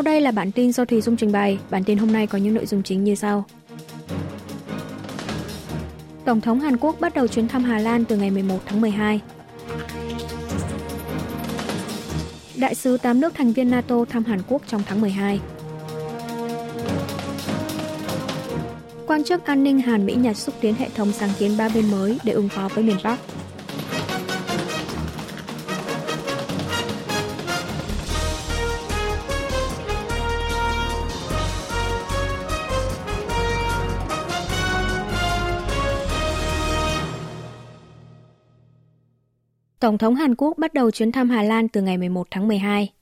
Sau đây là bản tin do Thùy Dung trình bày. Bản tin hôm nay có những nội dung chính như sau. Tổng thống Hàn Quốc bắt đầu chuyến thăm Hà Lan từ ngày 11 tháng 12. Đại sứ 8 nước thành viên NATO thăm Hàn Quốc trong tháng 12. Quan chức an ninh Hàn Mỹ Nhật xúc tiến hệ thống sáng kiến ba bên mới để ứng phó với miền Bắc. Tổng thống Hàn Quốc bắt đầu chuyến thăm Hà Lan từ ngày 11 tháng 12.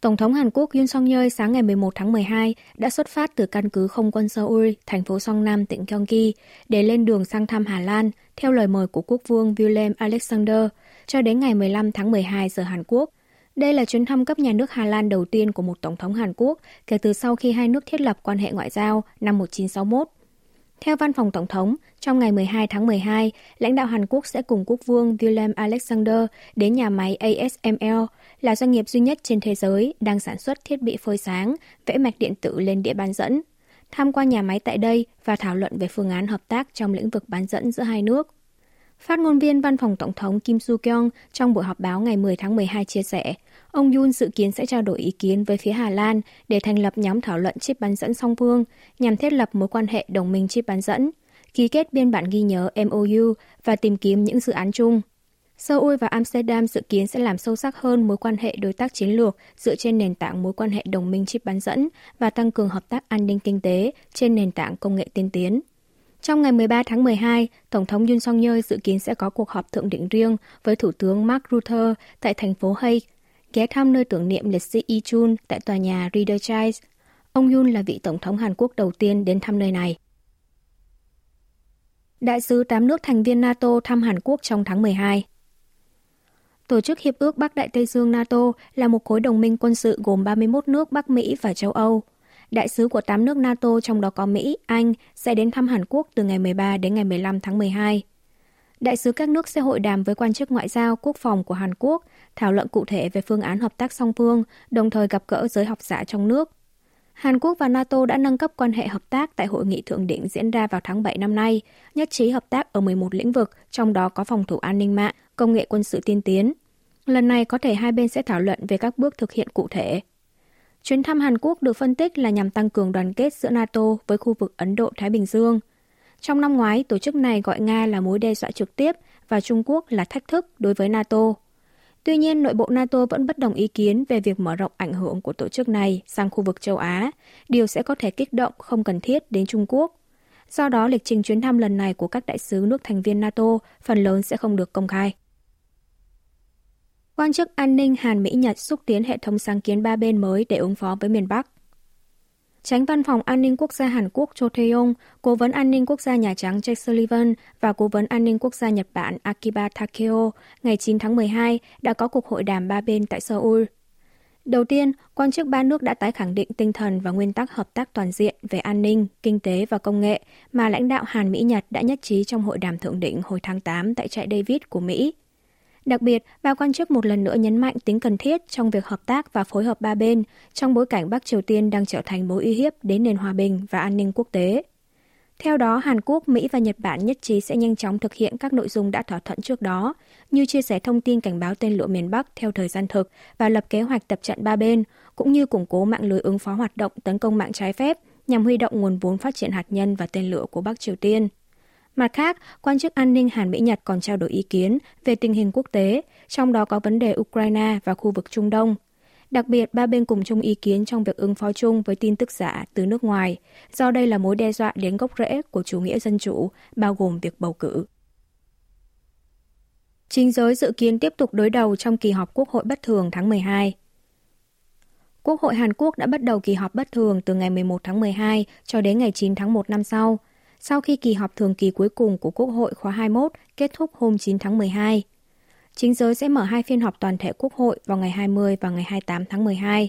Tổng thống Hàn Quốc Yoon song yeol sáng ngày 11 tháng 12 đã xuất phát từ căn cứ không quân Seoul, thành phố Songnam, tỉnh Gyeonggi để lên đường sang thăm Hà Lan theo lời mời của quốc vương Willem Alexander cho đến ngày 15 tháng 12 giờ Hàn Quốc. Đây là chuyến thăm cấp nhà nước Hà Lan đầu tiên của một tổng thống Hàn Quốc kể từ sau khi hai nước thiết lập quan hệ ngoại giao năm 1961. Theo văn phòng Tổng thống, trong ngày 12 tháng 12, lãnh đạo Hàn Quốc sẽ cùng quốc vương Willem Alexander đến nhà máy ASML, là doanh nghiệp duy nhất trên thế giới đang sản xuất thiết bị phơi sáng, vẽ mạch điện tử lên địa bán dẫn, tham quan nhà máy tại đây và thảo luận về phương án hợp tác trong lĩnh vực bán dẫn giữa hai nước. Phát ngôn viên văn phòng Tổng thống Kim Soo-kyung trong buổi họp báo ngày 10 tháng 12 chia sẻ, ông Yun dự kiến sẽ trao đổi ý kiến với phía Hà Lan để thành lập nhóm thảo luận chip bán dẫn song phương nhằm thiết lập mối quan hệ đồng minh chip bán dẫn, ký kết biên bản ghi nhớ MOU và tìm kiếm những dự án chung. Seoul và Amsterdam dự kiến sẽ làm sâu sắc hơn mối quan hệ đối tác chiến lược dựa trên nền tảng mối quan hệ đồng minh chip bán dẫn và tăng cường hợp tác an ninh kinh tế trên nền tảng công nghệ tiên tiến. Trong ngày 13 tháng 12, Tổng thống Yoon song yeol dự kiến sẽ có cuộc họp thượng đỉnh riêng với Thủ tướng Mark Rutte tại thành phố Hague, ghé thăm nơi tưởng niệm liệt sĩ Yi Chun tại tòa nhà Riederchais. Ông Yoon là vị Tổng thống Hàn Quốc đầu tiên đến thăm nơi này. Đại sứ 8 nước thành viên NATO thăm Hàn Quốc trong tháng 12. Tổ chức Hiệp ước Bắc Đại Tây Dương NATO là một khối đồng minh quân sự gồm 31 nước Bắc Mỹ và châu Âu. Đại sứ của 8 nước NATO trong đó có Mỹ, Anh sẽ đến thăm Hàn Quốc từ ngày 13 đến ngày 15 tháng 12. Đại sứ các nước sẽ hội đàm với quan chức ngoại giao, quốc phòng của Hàn Quốc, thảo luận cụ thể về phương án hợp tác song phương, đồng thời gặp gỡ giới học giả trong nước. Hàn Quốc và NATO đã nâng cấp quan hệ hợp tác tại hội nghị thượng đỉnh diễn ra vào tháng 7 năm nay, nhất trí hợp tác ở 11 lĩnh vực, trong đó có phòng thủ an ninh mạng, công nghệ quân sự tiên tiến. Lần này có thể hai bên sẽ thảo luận về các bước thực hiện cụ thể. Chuyến thăm Hàn Quốc được phân tích là nhằm tăng cường đoàn kết giữa NATO với khu vực Ấn Độ-Thái Bình Dương. Trong năm ngoái, tổ chức này gọi Nga là mối đe dọa trực tiếp và Trung Quốc là thách thức đối với NATO. Tuy nhiên, nội bộ NATO vẫn bất đồng ý kiến về việc mở rộng ảnh hưởng của tổ chức này sang khu vực châu Á, điều sẽ có thể kích động không cần thiết đến Trung Quốc. Do đó, lịch trình chuyến thăm lần này của các đại sứ nước thành viên NATO phần lớn sẽ không được công khai. Quan chức an ninh Hàn Mỹ-Nhật xúc tiến hệ thống sáng kiến ba bên mới để ứng phó với miền Bắc. Tránh văn phòng an ninh quốc gia Hàn Quốc Cho Tae-yong, cố vấn an ninh quốc gia Nhà Trắng Jake Sullivan và cố vấn an ninh quốc gia Nhật Bản Akiba Takeo ngày 9 tháng 12 đã có cuộc hội đàm ba bên tại Seoul. Đầu tiên, quan chức ba nước đã tái khẳng định tinh thần và nguyên tắc hợp tác toàn diện về an ninh, kinh tế và công nghệ mà lãnh đạo Hàn Mỹ-Nhật đã nhất trí trong hội đàm thượng đỉnh hồi tháng 8 tại trại David của Mỹ. Đặc biệt, ba quan chức một lần nữa nhấn mạnh tính cần thiết trong việc hợp tác và phối hợp ba bên trong bối cảnh Bắc Triều Tiên đang trở thành mối uy hiếp đến nền hòa bình và an ninh quốc tế. Theo đó, Hàn Quốc, Mỹ và Nhật Bản nhất trí sẽ nhanh chóng thực hiện các nội dung đã thỏa thuận trước đó, như chia sẻ thông tin cảnh báo tên lửa miền Bắc theo thời gian thực và lập kế hoạch tập trận ba bên, cũng như củng cố mạng lưới ứng phó hoạt động tấn công mạng trái phép nhằm huy động nguồn vốn phát triển hạt nhân và tên lửa của Bắc Triều Tiên. Mặt khác, quan chức an ninh Hàn Mỹ-Nhật còn trao đổi ý kiến về tình hình quốc tế, trong đó có vấn đề Ukraine và khu vực Trung Đông. Đặc biệt, ba bên cùng chung ý kiến trong việc ứng phó chung với tin tức giả từ nước ngoài, do đây là mối đe dọa đến gốc rễ của chủ nghĩa dân chủ, bao gồm việc bầu cử. Chính giới dự kiến tiếp tục đối đầu trong kỳ họp Quốc hội bất thường tháng 12. Quốc hội Hàn Quốc đã bắt đầu kỳ họp bất thường từ ngày 11 tháng 12 cho đến ngày 9 tháng 1 năm sau – sau khi kỳ họp thường kỳ cuối cùng của Quốc hội khóa 21 kết thúc hôm 9 tháng 12. Chính giới sẽ mở hai phiên họp toàn thể Quốc hội vào ngày 20 và ngày 28 tháng 12.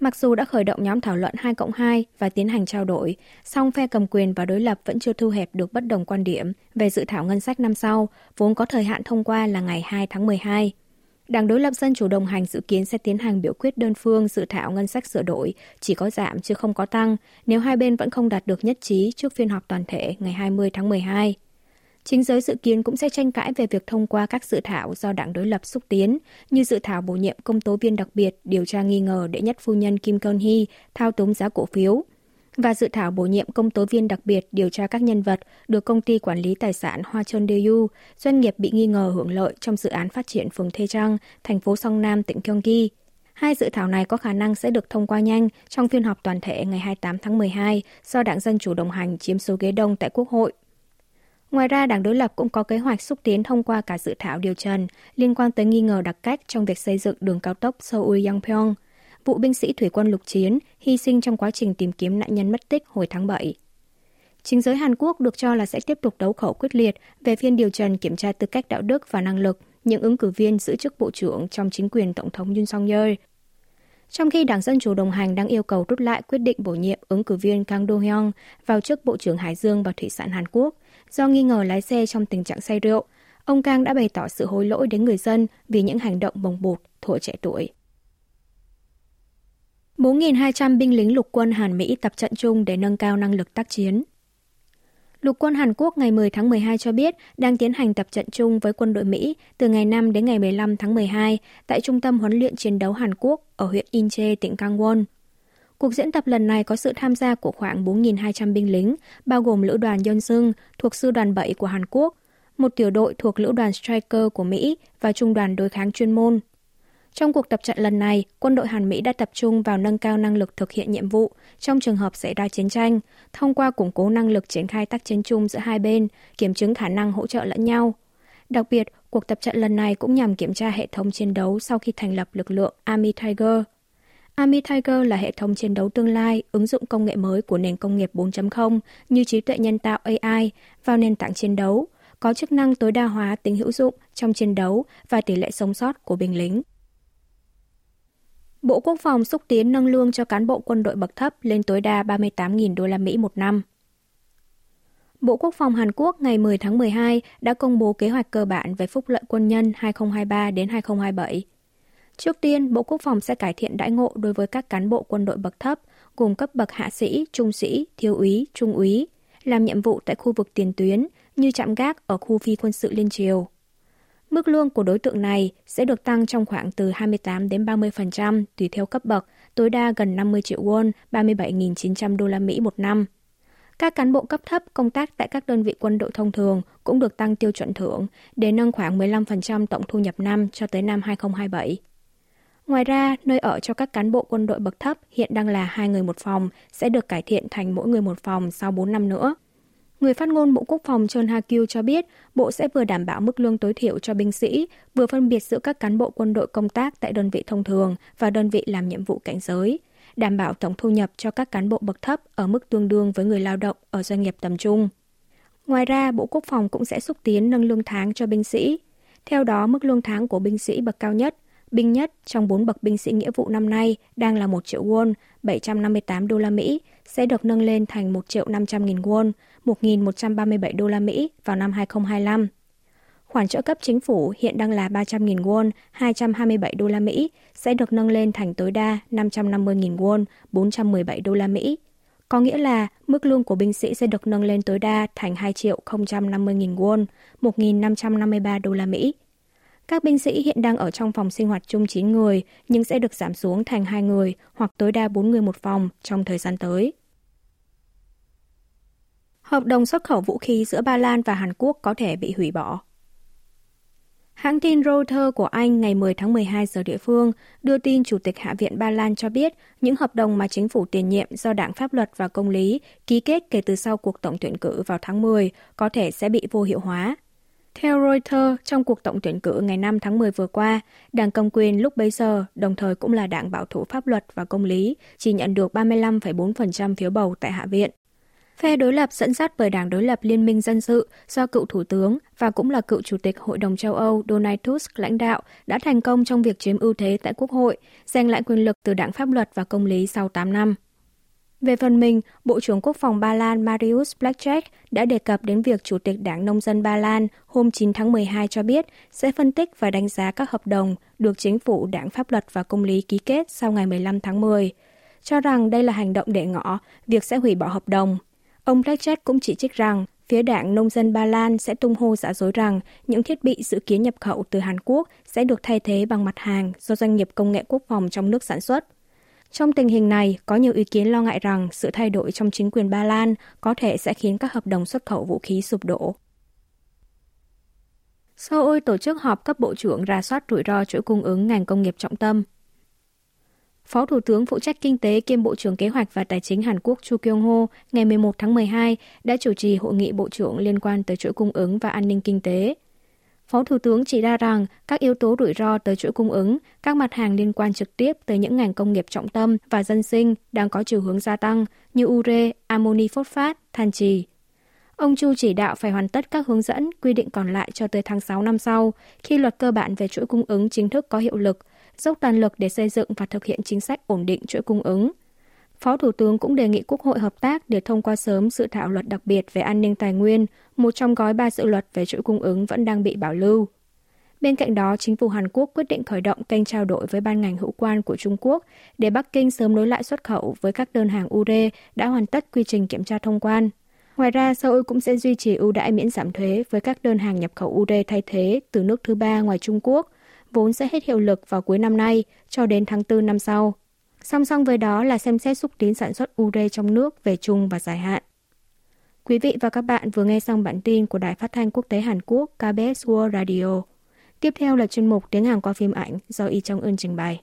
Mặc dù đã khởi động nhóm thảo luận 2 cộng 2 và tiến hành trao đổi, song phe cầm quyền và đối lập vẫn chưa thu hẹp được bất đồng quan điểm về dự thảo ngân sách năm sau, vốn có thời hạn thông qua là ngày 2 tháng 12. Đảng đối lập Dân chủ đồng hành dự kiến sẽ tiến hành biểu quyết đơn phương dự thảo ngân sách sửa đổi, chỉ có giảm chứ không có tăng, nếu hai bên vẫn không đạt được nhất trí trước phiên họp toàn thể ngày 20 tháng 12. Chính giới dự kiến cũng sẽ tranh cãi về việc thông qua các dự thảo do đảng đối lập xúc tiến, như dự thảo bổ nhiệm công tố viên đặc biệt điều tra nghi ngờ đệ nhất phu nhân Kim Kon Hee thao túng giá cổ phiếu, và dự thảo bổ nhiệm công tố viên đặc biệt điều tra các nhân vật được công ty quản lý tài sản Hoa Trơn Daewoo, doanh nghiệp bị nghi ngờ hưởng lợi trong dự án phát triển phường Thê Trang, thành phố Song Nam, tỉnh Gyeonggi. Hai dự thảo này có khả năng sẽ được thông qua nhanh trong phiên họp toàn thể ngày 28 tháng 12 do Đảng Dân Chủ đồng hành chiếm số ghế đông tại Quốc hội. Ngoài ra, Đảng đối lập cũng có kế hoạch xúc tiến thông qua cả dự thảo điều trần liên quan tới nghi ngờ đặc cách trong việc xây dựng đường cao tốc Seoul-Yongpyong, vụ binh sĩ thủy quân lục chiến hy sinh trong quá trình tìm kiếm nạn nhân mất tích hồi tháng 7. Chính giới Hàn Quốc được cho là sẽ tiếp tục đấu khẩu quyết liệt về phiên điều trần kiểm tra tư cách đạo đức và năng lực những ứng cử viên giữ chức bộ trưởng trong chính quyền Tổng thống Yoon song yeol trong khi Đảng Dân Chủ đồng hành đang yêu cầu rút lại quyết định bổ nhiệm ứng cử viên Kang Do-hyung vào chức Bộ trưởng Hải dương và Thủy sản Hàn Quốc do nghi ngờ lái xe trong tình trạng say rượu, ông Kang đã bày tỏ sự hối lỗi đến người dân vì những hành động bồng bột thuở trẻ tuổi. 4.200 binh lính lục quân Hàn Mỹ tập trận chung để nâng cao năng lực tác chiến. Lục quân Hàn Quốc ngày 10 tháng 12 cho biết đang tiến hành tập trận chung với quân đội Mỹ từ ngày 5 đến ngày 15 tháng 12 tại Trung tâm huấn luyện chiến đấu Hàn Quốc ở huyện Inche, tỉnh Gangwon. Cuộc diễn tập lần này có sự tham gia của khoảng 4.200 binh lính, bao gồm lữ đoàn Yeonsung thuộc sư đoàn 7 của Hàn Quốc, một tiểu đội thuộc lữ đoàn Striker của Mỹ và trung đoàn đối kháng chuyên môn. Trong cuộc tập trận lần này, quân đội Hàn Mỹ đã tập trung vào nâng cao năng lực thực hiện nhiệm vụ trong trường hợp xảy ra chiến tranh, thông qua củng cố năng lực triển khai tác chiến chung giữa hai bên, kiểm chứng khả năng hỗ trợ lẫn nhau. Đặc biệt, cuộc tập trận lần này cũng nhằm kiểm tra hệ thống chiến đấu sau khi thành lập lực lượng Army Tiger. Army Tiger là hệ thống chiến đấu tương lai ứng dụng công nghệ mới của nền công nghiệp 4.0 như trí tuệ nhân tạo AI vào nền tảng chiến đấu, có chức năng tối đa hóa tính hữu dụng trong chiến đấu và tỷ lệ sống sót của binh lính. Bộ Quốc phòng xúc tiến nâng lương cho cán bộ quân đội bậc thấp lên tối đa 38.000 đô la Mỹ một năm. Bộ Quốc phòng Hàn Quốc ngày 10 tháng 12 đã công bố kế hoạch cơ bản về phúc lợi quân nhân 2023 đến 2027. Trước tiên, Bộ Quốc phòng sẽ cải thiện đãi ngộ đối với các cán bộ quân đội bậc thấp, gồm cấp bậc hạ sĩ, trung sĩ, thiếu úy, trung úy, làm nhiệm vụ tại khu vực tiền tuyến như trạm gác ở khu phi quân sự Liên Triều. Mức lương của đối tượng này sẽ được tăng trong khoảng từ 28 đến 30% tùy theo cấp bậc, tối đa gần 50 triệu won, 37.900 đô la Mỹ một năm. Các cán bộ cấp thấp công tác tại các đơn vị quân đội thông thường cũng được tăng tiêu chuẩn thưởng để nâng khoảng 15% tổng thu nhập năm cho tới năm 2027. Ngoài ra, nơi ở cho các cán bộ quân đội bậc thấp hiện đang là hai người một phòng sẽ được cải thiện thành mỗi người một phòng sau 4 năm nữa. Người phát ngôn Bộ Quốc phòng Chon Ha-kyu cho biết, Bộ sẽ vừa đảm bảo mức lương tối thiểu cho binh sĩ, vừa phân biệt giữa các cán bộ quân đội công tác tại đơn vị thông thường và đơn vị làm nhiệm vụ cảnh giới, đảm bảo tổng thu nhập cho các cán bộ bậc thấp ở mức tương đương với người lao động ở doanh nghiệp tầm trung. Ngoài ra, Bộ Quốc phòng cũng sẽ xúc tiến nâng lương tháng cho binh sĩ. Theo đó, mức lương tháng của binh sĩ bậc cao nhất, binh nhất trong 4 bậc binh sĩ nghĩa vụ năm nay đang là 1 triệu won, 758 đô la Mỹ, sẽ được nâng lên thành 1 triệu 500 nghìn won, 1.137 đô la Mỹ vào năm 2025. Khoản trợ cấp chính phủ hiện đang là 300.000 won, 227 đô la Mỹ, sẽ được nâng lên thành tối đa 550.000 won, 417 đô la Mỹ. Có nghĩa là mức lương của binh sĩ sẽ được nâng lên tối đa thành 2 triệu 050.000 won, 1.553 đô la Mỹ. Các binh sĩ hiện đang ở trong phòng sinh hoạt chung 9 người, nhưng sẽ được giảm xuống thành 2 người hoặc tối đa 4 người một phòng trong thời gian tới. Hợp đồng xuất khẩu vũ khí giữa Ba Lan và Hàn Quốc có thể bị hủy bỏ. Hãng tin Reuters của Anh ngày 10 tháng 12 giờ địa phương đưa tin Chủ tịch Hạ viện Ba Lan cho biết những hợp đồng mà chính phủ tiền nhiệm do Đảng Pháp luật và Công lý ký kết kể từ sau cuộc tổng tuyển cử vào tháng 10 có thể sẽ bị vô hiệu hóa. Theo Reuters, trong cuộc tổng tuyển cử ngày 5 tháng 10 vừa qua, Đảng cầm quyền lúc bấy giờ, đồng thời cũng là đảng bảo thủ pháp luật và công lý, chỉ nhận được 35,4% phiếu bầu tại Hạ viện. Phe đối lập dẫn dắt bởi đảng đối lập Liên minh Dân sự do cựu Thủ tướng và cũng là cựu Chủ tịch Hội đồng châu Âu Donald Tusk lãnh đạo đã thành công trong việc chiếm ưu thế tại Quốc hội, giành lại quyền lực từ đảng pháp luật và công lý sau 8 năm. Về phần mình, Bộ trưởng Quốc phòng Ba Lan Mariusz Blackjack đã đề cập đến việc Chủ tịch Đảng Nông dân Ba Lan hôm 9 tháng 12 cho biết sẽ phân tích và đánh giá các hợp đồng được chính phủ Đảng Pháp luật và Công lý ký kết sau ngày 15 tháng 10, cho rằng đây là hành động để ngỏ việc sẽ hủy bỏ hợp đồng. Ông Blackjack cũng chỉ trích rằng phía đảng Nông dân Ba Lan sẽ tung hô giả dối rằng những thiết bị dự kiến nhập khẩu từ Hàn Quốc sẽ được thay thế bằng mặt hàng do doanh nghiệp công nghệ quốc phòng trong nước sản xuất. Trong tình hình này, có nhiều ý kiến lo ngại rằng sự thay đổi trong chính quyền Ba Lan có thể sẽ khiến các hợp đồng xuất khẩu vũ khí sụp đổ. Seoul tổ chức họp cấp bộ trưởng ra soát rủi ro chuỗi cung ứng ngành công nghiệp trọng tâm. Phó Thủ tướng phụ trách kinh tế kiêm Bộ trưởng Kế hoạch và Tài chính Hàn Quốc Chu Kyung Ho ngày 11 tháng 12 đã chủ trì hội nghị bộ trưởng liên quan tới chuỗi cung ứng và an ninh kinh tế. Phó Thủ tướng chỉ ra rằng các yếu tố rủi ro tới chuỗi cung ứng, các mặt hàng liên quan trực tiếp tới những ngành công nghiệp trọng tâm và dân sinh đang có chiều hướng gia tăng như ure, amoni phốt phát, than trì. Ông Chu chỉ đạo phải hoàn tất các hướng dẫn, quy định còn lại cho tới tháng 6 năm sau, khi luật cơ bản về chuỗi cung ứng chính thức có hiệu lực, dốc toàn lực để xây dựng và thực hiện chính sách ổn định chuỗi cung ứng. Phó Thủ tướng cũng đề nghị Quốc hội hợp tác để thông qua sớm dự thảo luật đặc biệt về an ninh tài nguyên, một trong gói ba dự luật về chuỗi cung ứng vẫn đang bị bảo lưu. Bên cạnh đó, chính phủ Hàn Quốc quyết định khởi động kênh trao đổi với ban ngành hữu quan của Trung Quốc để Bắc Kinh sớm nối lại xuất khẩu với các đơn hàng ure đã hoàn tất quy trình kiểm tra thông quan. Ngoài ra, Seoul cũng sẽ duy trì ưu đãi miễn giảm thuế với các đơn hàng nhập khẩu ure thay thế từ nước thứ ba ngoài Trung Quốc, vốn sẽ hết hiệu lực vào cuối năm nay cho đến tháng 4 năm sau. Song song với đó là xem xét xúc tiến sản xuất ure trong nước về chung và dài hạn. Quý vị và các bạn vừa nghe xong bản tin của Đài Phát thanh Quốc tế Hàn Quốc KBS World Radio. Tiếp theo là chuyên mục tiếng Hàn qua phim ảnh do Y Trong Ưn trình bày.